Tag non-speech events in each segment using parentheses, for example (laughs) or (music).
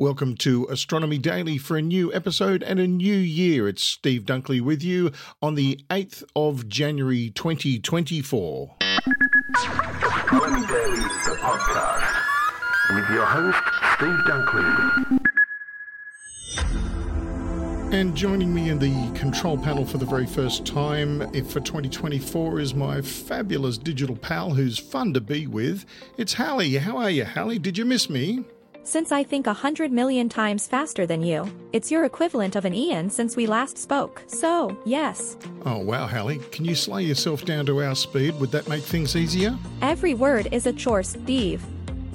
Welcome to Astronomy Daily for a new episode and a new year. It's Steve Dunkley with you on the 8th of January 2024. Astronomy Daily, the podcast, with your host, Steve Dunkley. And joining me in the control panel for the very first time for 2024 is my fabulous digital pal who's fun to be with. It's Hallie. How are you, Hallie? Did you miss me? Since I think a hundred million times faster than you, it's your equivalent of an Ian since we last spoke. So, yes. Oh, wow, Hallie. Can you slow yourself down to our speed? Would that make things easier? Every word is a chore, Steve.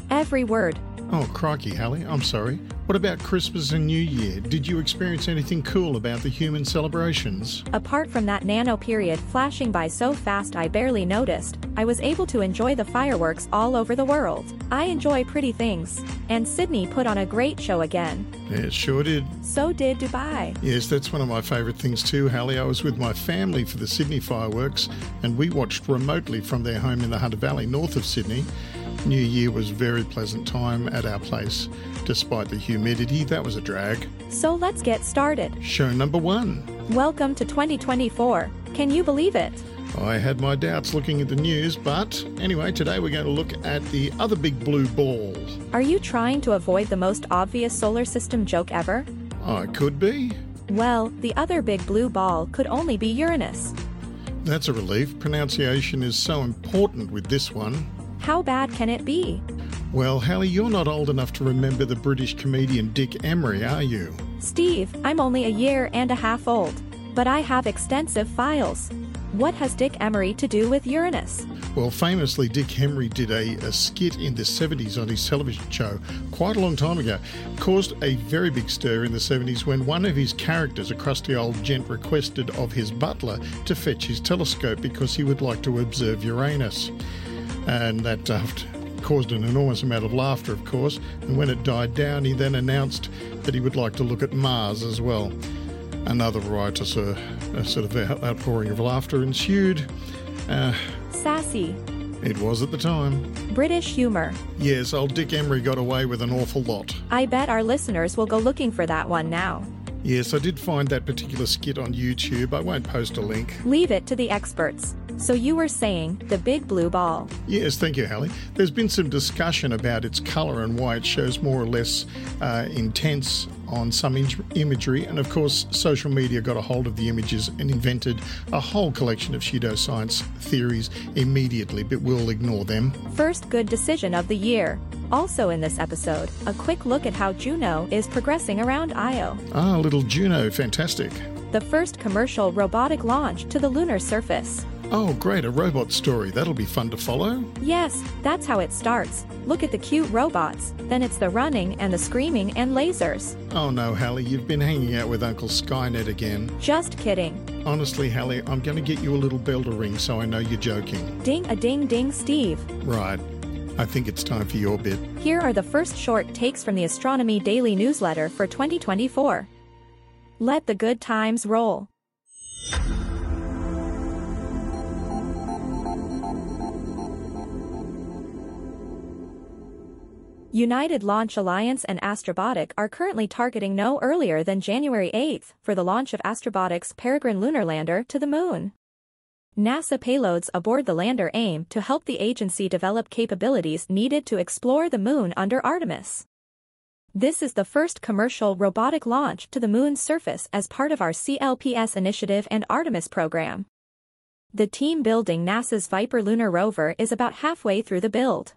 Every word. Oh, crikey, Hallie. I'm sorry. What about Christmas and New Year? Did you experience anything cool about the human celebrations? Apart from that nano period flashing by so fast I barely noticed, I was able to enjoy the fireworks all over the world. I enjoy pretty things. And Sydney put on a great show again. Yeah, sure did. So did Dubai. Yes, that's one of my favourite things too, Hallie. I was with my family for the Sydney fireworks, and we watched remotely from their home in the Hunter Valley, north of Sydney. New Year was very pleasant time at our place, despite the humidity. That was a drag. So let's get started. Show number one. Welcome to 2024. Can you believe it? I had my doubts looking at the news, but anyway, today we're going to look at the other big blue ball. Are you trying to avoid the most obvious solar system joke ever? I could be. Well, the other big blue ball could only be Uranus. That's a relief. Pronunciation is so important with this one. How bad can it be? Well, Hallie, you're not old enough to remember the British comedian Dick Emery, are you? Steve, I'm only a year and a half old. But I have extensive files. What has Dick Emery to do with Uranus? Well, famously, Dick Emery did a, a, skit in the 70s on his television show quite a long time ago. Caused a very big stir in the 70s when one of his characters, a crusty old gent, requested of his butler to fetch his telescope because he would like to observe Uranus and that uh, caused an enormous amount of laughter, of course. And when it died down, he then announced that he would like to look at Mars as well. Another riotous uh, sort of outpouring of laughter ensued. Uh, Sassy. It was at the time. British humour. Yes, old Dick Emery got away with an awful lot. I bet our listeners will go looking for that one now. Yes, I did find that particular skit on YouTube. I won't post a link. Leave it to the experts. So you were saying the big blue ball. Yes, thank you, Hallie. There's been some discussion about its colour and why it shows more or less uh, intense on some imagery, and of course, social media got a hold of the images and invented a whole collection of pseudoscience theories immediately, but we'll ignore them. First good decision of the year. Also in this episode, a quick look at how Juno is progressing around Io. Ah, little Juno, fantastic. The first commercial robotic launch to the lunar surface. Oh, great, a robot story. That'll be fun to follow. Yes, that's how it starts. Look at the cute robots, then it's the running and the screaming and lasers. Oh no, Hallie, you've been hanging out with Uncle Skynet again. Just kidding. Honestly, Hallie, I'm going to get you a little belter ring so I know you're joking. Ding a ding ding, Steve. Right. I think it's time for your bit. Here are the first short takes from the Astronomy Daily newsletter for 2024. Let the good times roll. United Launch Alliance and Astrobotic are currently targeting no earlier than January 8 for the launch of Astrobotic's Peregrine lunar lander to the Moon. NASA payloads aboard the lander aim to help the agency develop capabilities needed to explore the Moon under Artemis. This is the first commercial robotic launch to the Moon's surface as part of our CLPS initiative and Artemis program. The team building NASA's Viper lunar rover is about halfway through the build.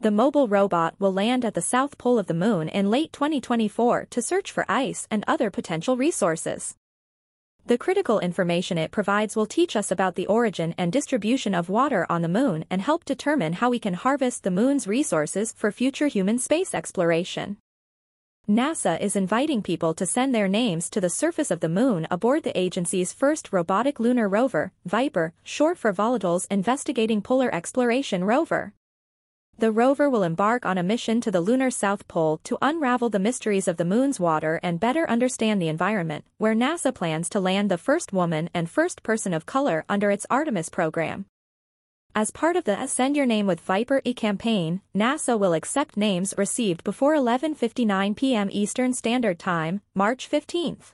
The mobile robot will land at the south pole of the moon in late 2024 to search for ice and other potential resources. The critical information it provides will teach us about the origin and distribution of water on the moon and help determine how we can harvest the moon's resources for future human space exploration. NASA is inviting people to send their names to the surface of the moon aboard the agency's first robotic lunar rover, Viper, short for Volatiles Investigating Polar Exploration Rover. The rover will embark on a mission to the lunar South Pole to unravel the mysteries of the moon's water and better understand the environment, where NASA plans to land the first woman and first person of color under its Artemis program. As part of the Send Your Name with Viper E campaign, NASA will accept names received before 11:59 p.m. Eastern Standard Time, March 15th.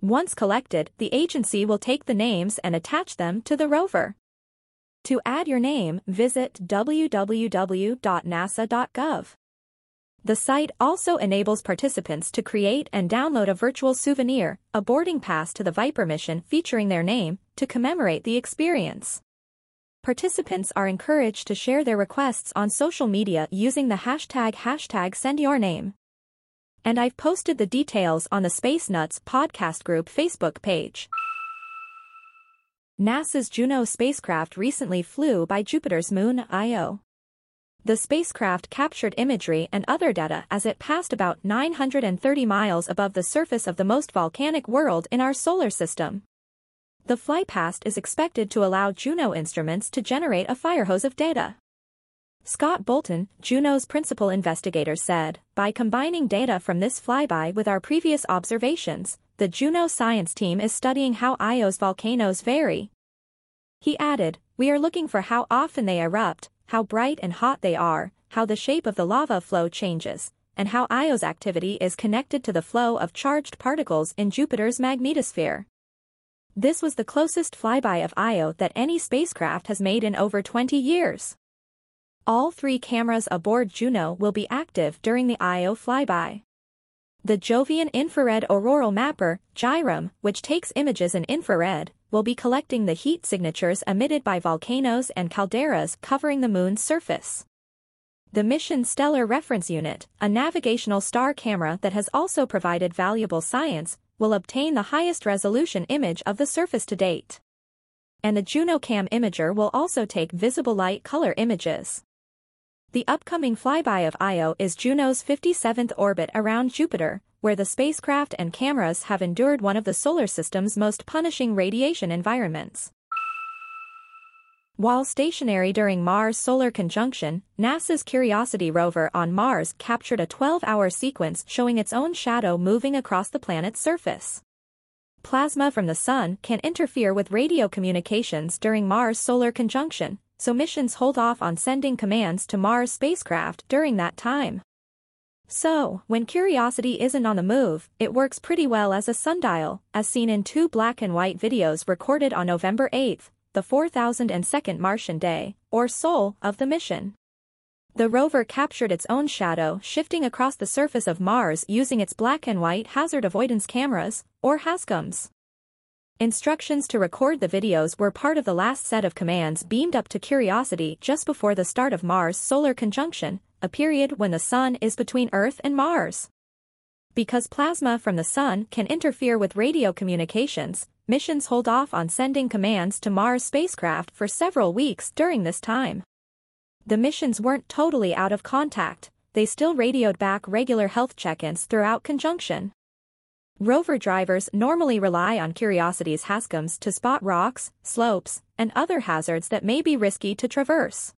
Once collected, the agency will take the names and attach them to the rover. To add your name, visit www.nasa.gov. The site also enables participants to create and download a virtual souvenir, a boarding pass to the Viper mission featuring their name, to commemorate the experience. Participants are encouraged to share their requests on social media using the hashtag hashtag sendyourname. And I've posted the details on the Space Nuts podcast group Facebook page. NASA's Juno spacecraft recently flew by Jupiter's moon Io. The spacecraft captured imagery and other data as it passed about 930 miles above the surface of the most volcanic world in our solar system. The flypast is expected to allow Juno instruments to generate a fire hose of data. Scott Bolton, Juno's principal investigator said, by combining data from this flyby with our previous observations, the Juno science team is studying how Io's volcanoes vary. He added, we are looking for how often they erupt, how bright and hot they are, how the shape of the lava flow changes, and how Io's activity is connected to the flow of charged particles in Jupiter's magnetosphere. This was the closest flyby of Io that any spacecraft has made in over 20 years. All three cameras aboard Juno will be active during the Io flyby. The Jovian Infrared Auroral Mapper, JIRAM, which takes images in infrared, will be collecting the heat signatures emitted by volcanoes and calderas covering the moon's surface. The Mission Stellar Reference Unit, a navigational star camera that has also provided valuable science, will obtain the highest resolution image of the surface to date. And the JunoCam imager will also take visible light color images. The upcoming flyby of Io is Juno's 57th orbit around Jupiter, where the spacecraft and cameras have endured one of the solar system's most punishing radiation environments. While stationary during Mars solar conjunction, NASA's Curiosity rover on Mars captured a 12-hour sequence showing its own shadow moving across the planet's surface. Plasma from the sun can interfere with radio communications during Mars solar conjunction, so missions hold off on sending commands to Mars spacecraft during that time. So, when Curiosity isn't on the move, it works pretty well as a sundial, as seen in two black and white videos recorded on November 8, the 4002nd Martian day, or SOL, of the mission. The rover captured its own shadow shifting across the surface of Mars using its black and white hazard avoidance cameras, or HAZCAMs. Instructions to record the videos were part of the last set of commands beamed up to Curiosity just before the start of Mars solar conjunction, a period when the Sun is between Earth and Mars. Because plasma from the Sun can interfere with radio communications, missions hold off on sending commands to Mars spacecraft for several weeks during this time. The missions weren't totally out of contact, they still radioed back regular health check-ins throughout conjunction. Rover drivers normally rely on Curiosity's HAZCAMs to spot rocks, slopes, and other hazards that may be risky to traverse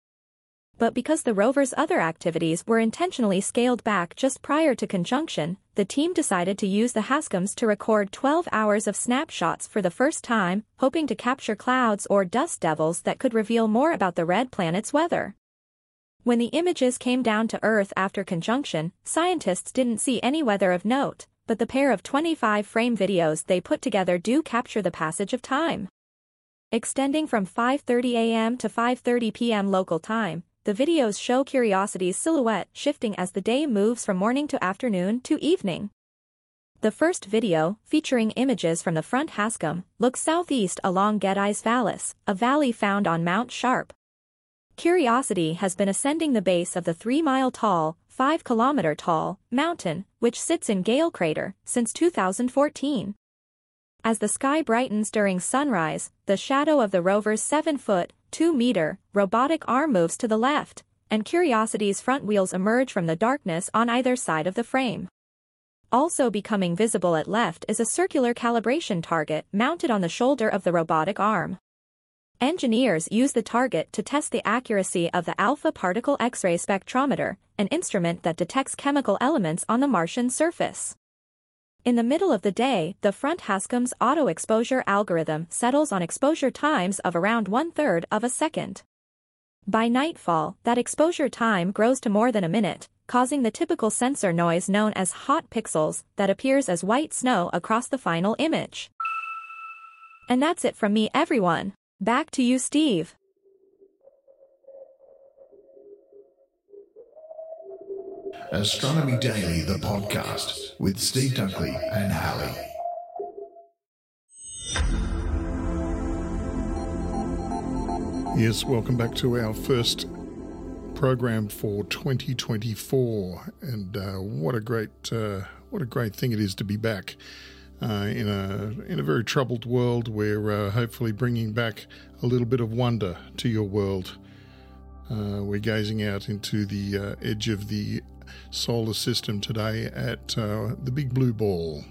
but because the rover's other activities were intentionally scaled back just prior to conjunction, the team decided to use the HAZCAMs to record 12 hours of snapshots for the first time, hoping to capture clouds or dust devils that could reveal more about the red planet's weather. When the images came down to Earth after conjunction, scientists didn't see any weather of note, but the pair of 25-frame videos they put together do capture the passage of time. Extending from 5.30 a.m. to 5.30 p.m. local time, the videos show Curiosity's silhouette shifting as the day moves from morning to afternoon to evening. The first video, featuring images from the front HAZCAM, looks southeast along Gediz Vallis, a valley found on Mount Sharp. Curiosity has been ascending the base of the 3-mile-tall, 5-kilometer-tall, mountain, which sits in Gale Crater, since 2014. As the sky brightens during sunrise, the shadow of the rover's 7-foot, 2-meter, robotic arm moves to the left, and Curiosity's front wheels emerge from the darkness on either side of the frame. Also becoming visible at left is a circular calibration target mounted on the shoulder of the robotic arm. Engineers use the target to test the accuracy of the alpha particle X-ray spectrometer, an instrument that detects chemical elements on the Martian surface. In the middle of the day, the front HAZCAM's auto-exposure algorithm settles on exposure times of around one-third of a second. By nightfall, that exposure time grows to more than a minute, causing the typical sensor noise known as hot pixels that appears as white snow across the final image. And that's it from me everyone. Back to you Steve. Astronomy Daily, the podcast with Steve Dunkley and Hallie. Yes, welcome back to our first program for 2024, and uh, what a great uh, what a great thing it is to be back uh, in a in a very troubled world. We're uh, hopefully bringing back a little bit of wonder to your world. Uh, we're gazing out into the uh, edge of the solar system today at the big blue ball.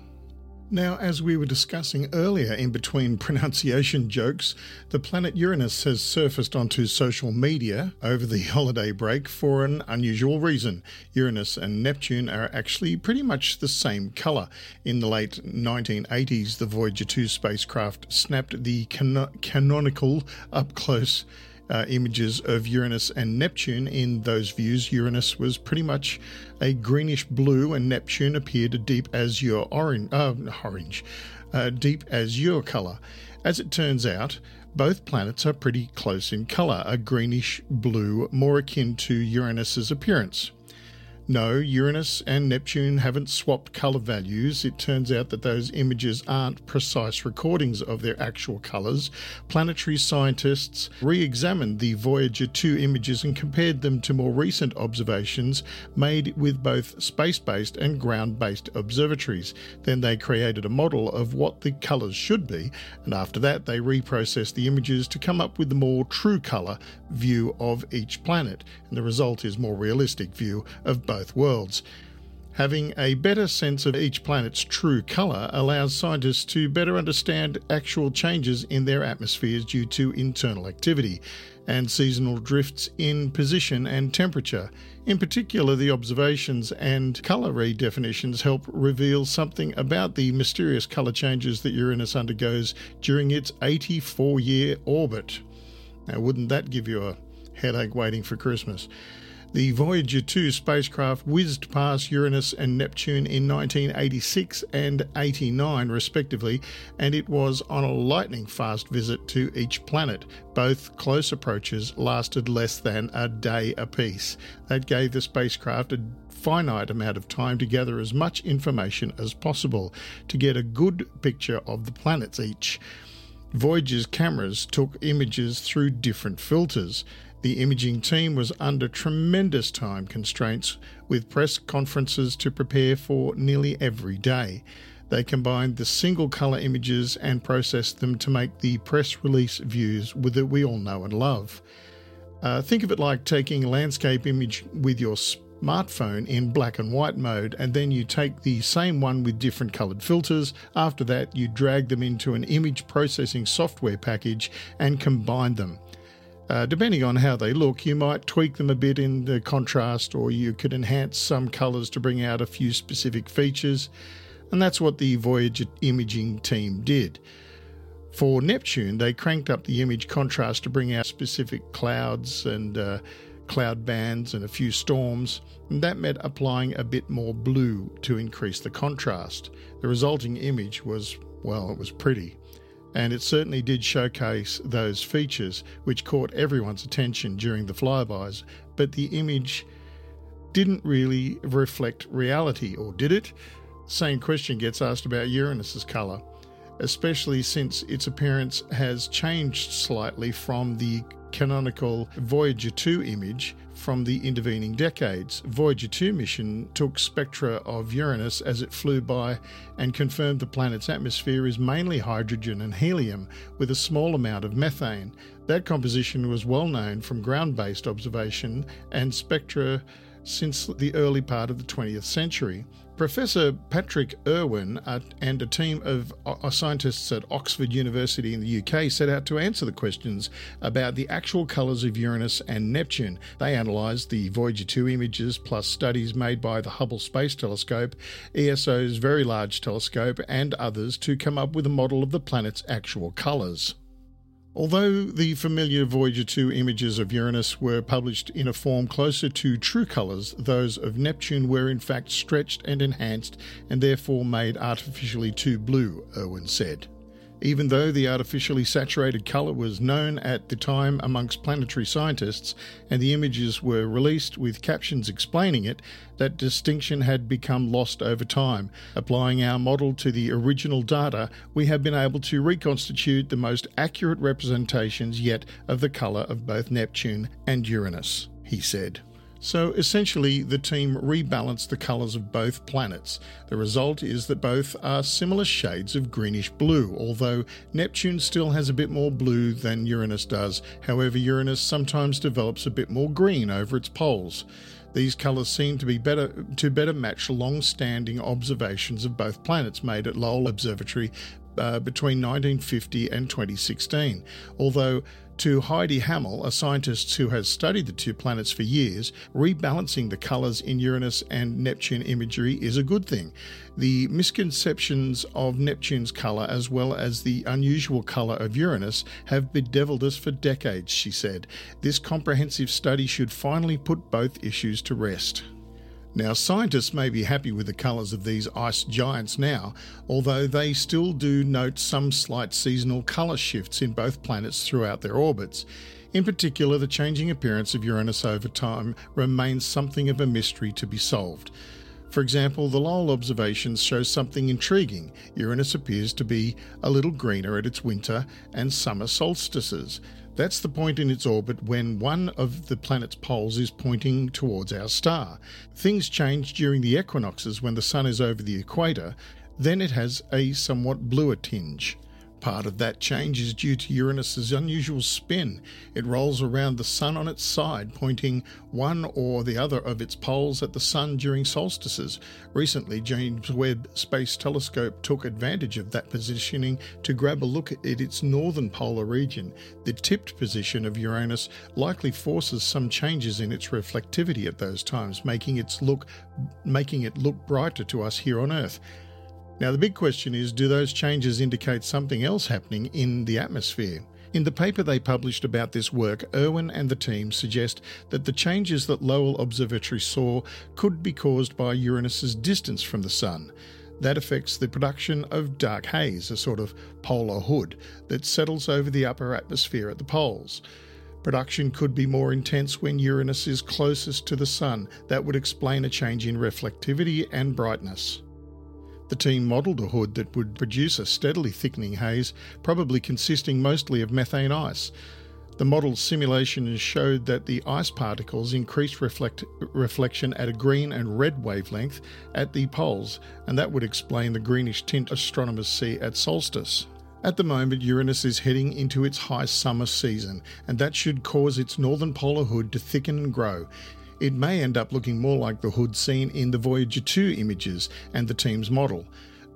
Now, as we were discussing earlier in between (laughs) pronunciation jokes, the planet Uranus has surfaced onto social media over the (laughs) holiday break for an unusual reason. Uranus and Neptune are actually pretty much the same colour. In the late 1980s, the Voyager 2 spacecraft snapped the can- canonical up close uh, images of Uranus and Neptune. In those views, Uranus was pretty much a greenish blue, and Neptune appeared a deep azure orange, uh, orange, uh, deep azure color. As it turns out, both planets are pretty close in color, a greenish blue, more akin to Uranus's appearance. No, Uranus and Neptune haven't swapped colour values. It turns out that those images aren't precise recordings of their actual colours. Planetary scientists re examined the Voyager 2 images and compared them to more recent observations made with both space based and ground based observatories. Then they created a model of what the colours should be, and after that, they reprocessed the images to come up with the more true colour view of each planet. And the result is more realistic view of both both worlds. Having a better sense of each planet's true colour allows scientists to better understand actual changes in their atmospheres due to internal activity and seasonal drifts in position and temperature. In particular, the observations and colour redefinitions help reveal something about the mysterious colour changes that Uranus undergoes during its 84 year orbit. Now, wouldn't that give you a headache waiting for Christmas? The Voyager 2 spacecraft whizzed past Uranus and Neptune in 1986 and 89, respectively, and it was on a lightning fast visit to each planet. Both close approaches lasted less than a day apiece. That gave the spacecraft a finite amount of time to gather as much information as possible to get a good picture of the planets each. Voyager's cameras took images through different filters. The imaging team was under tremendous time constraints with press conferences to prepare for nearly every day. They combined the single colour images and processed them to make the press release views that we all know and love. Uh, think of it like taking a landscape image with your smartphone in black and white mode, and then you take the same one with different coloured filters. After that, you drag them into an image processing software package and combine them. Uh, depending on how they look, you might tweak them a bit in the contrast, or you could enhance some colours to bring out a few specific features. And that's what the Voyager imaging team did. For Neptune, they cranked up the image contrast to bring out specific clouds and uh, cloud bands and a few storms, and that meant applying a bit more blue to increase the contrast. The resulting image was, well, it was pretty and it certainly did showcase those features which caught everyone's attention during the flybys, but the image didn't really reflect reality, or did it? Same question gets asked about Uranus's colour, especially since its appearance has changed slightly from the canonical Voyager 2 image from the intervening decades. Voyager 2 mission took spectra of Uranus as it flew by and confirmed the planet's atmosphere is mainly hydrogen and helium with a small amount of methane. That composition was well known from ground based observation and spectra since the early part of the 20th century. Professor Patrick Irwin uh, and a team of uh, scientists at Oxford University in the UK set out to answer the questions about the actual colours of Uranus and Neptune. They analysed the Voyager 2 images plus studies made by the Hubble Space Telescope, ESO's Very Large Telescope, and others to come up with a model of the planet's actual colours. Although the familiar Voyager 2 images of Uranus were published in a form closer to true colours, those of Neptune were in fact stretched and enhanced and therefore made artificially too blue, Irwin said. Even though the artificially saturated colour was known at the time amongst planetary scientists and the images were released with captions explaining it, that distinction had become lost over time. Applying our model to the original data, we have been able to reconstitute the most accurate representations yet of the colour of both Neptune and Uranus, he said. So essentially, the team rebalanced the colours of both planets. The result is that both are similar shades of greenish blue, although Neptune still has a bit more blue than Uranus does. However, Uranus sometimes develops a bit more green over its poles. These colours seem to be better to better match long-standing observations of both planets made at Lowell Observatory uh, between 1950 and 2016. Although to Heidi Hammel, a scientist who has studied the two planets for years, rebalancing the colours in Uranus and Neptune imagery is a good thing. The misconceptions of Neptune's colour, as well as the unusual colour of Uranus, have bedeviled us for decades, she said. This comprehensive study should finally put both issues to rest. Now, scientists may be happy with the colours of these ice giants now, although they still do note some slight seasonal colour shifts in both planets throughout their orbits. In particular, the changing appearance of Uranus over time remains something of a mystery to be solved. For example, the Lowell observations show something intriguing. Uranus appears to be a little greener at its winter and summer solstices. That's the point in its orbit when one of the planet's poles is pointing towards our star. Things change during the equinoxes when the sun is over the equator, then it has a somewhat bluer tinge. Part of that change is due to Uranus's unusual spin. It rolls around the Sun on its side, pointing one or the other of its poles at the Sun during solstices. Recently, James Webb Space Telescope took advantage of that positioning to grab a look at its northern polar region. The tipped position of Uranus likely forces some changes in its reflectivity at those times, making its look making it look brighter to us here on Earth. Now, the big question is do those changes indicate something else happening in the atmosphere? In the paper they published about this work, Irwin and the team suggest that the changes that Lowell Observatory saw could be caused by Uranus's distance from the Sun. That affects the production of dark haze, a sort of polar hood that settles over the upper atmosphere at the poles. Production could be more intense when Uranus is closest to the Sun. That would explain a change in reflectivity and brightness. The team modelled a hood that would produce a steadily thickening haze, probably consisting mostly of methane ice. The model's simulations showed that the ice particles increased reflect- reflection at a green and red wavelength at the poles, and that would explain the greenish tint astronomers see at solstice. At the moment, Uranus is heading into its high summer season, and that should cause its northern polar hood to thicken and grow it may end up looking more like the hood seen in the Voyager 2 images and the team's model.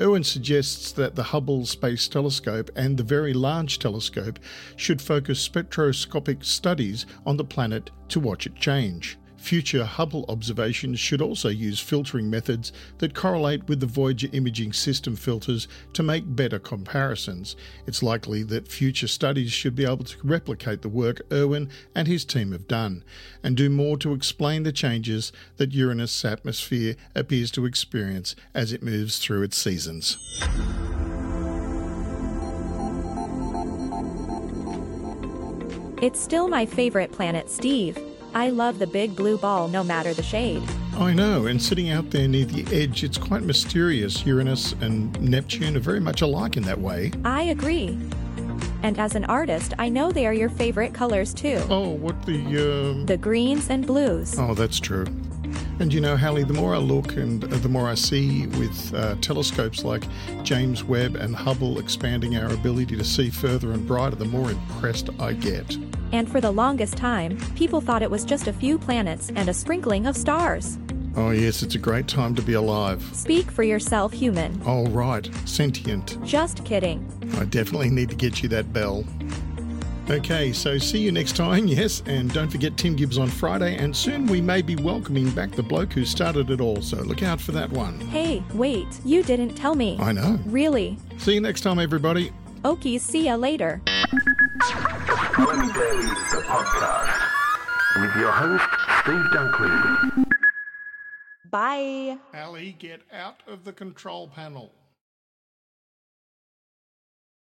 Irwin suggests that the Hubble Space Telescope and the Very Large Telescope should focus spectroscopic studies on the planet to watch it change. Future Hubble observations should also use filtering methods that correlate with the Voyager imaging system filters to make better comparisons. It's likely that future studies should be able to replicate the work Irwin and his team have done, and do more to explain the changes that Uranus' atmosphere appears to experience as it moves through its seasons. It's still my favorite planet, Steve. I love the big blue ball no matter the shade. I know, and sitting out there near the edge, it's quite mysterious. Uranus and Neptune are very much alike in that way. I agree. And as an artist, I know they are your favorite colors too. Oh, what the. Uh... The greens and blues. Oh, that's true. And you know, Hallie, the more I look and the more I see with uh, telescopes like James Webb and Hubble expanding our ability to see further and brighter, the more impressed I get. And for the longest time, people thought it was just a few planets and a sprinkling of stars. Oh, yes, it's a great time to be alive. Speak for yourself, human. Oh, right, sentient. Just kidding. I definitely need to get you that bell. Okay, so see you next time, (laughs) yes, and don't forget Tim Gibbs on Friday, and soon we may be welcoming back the bloke who started it all, so look out for that one. Hey, wait, you didn't tell me. I know. Really? See you next time, everybody. Okies, see ya later. Daily, the podcast, with your host, Steve Dunkley. Bye. Hallie, get out of the control panel.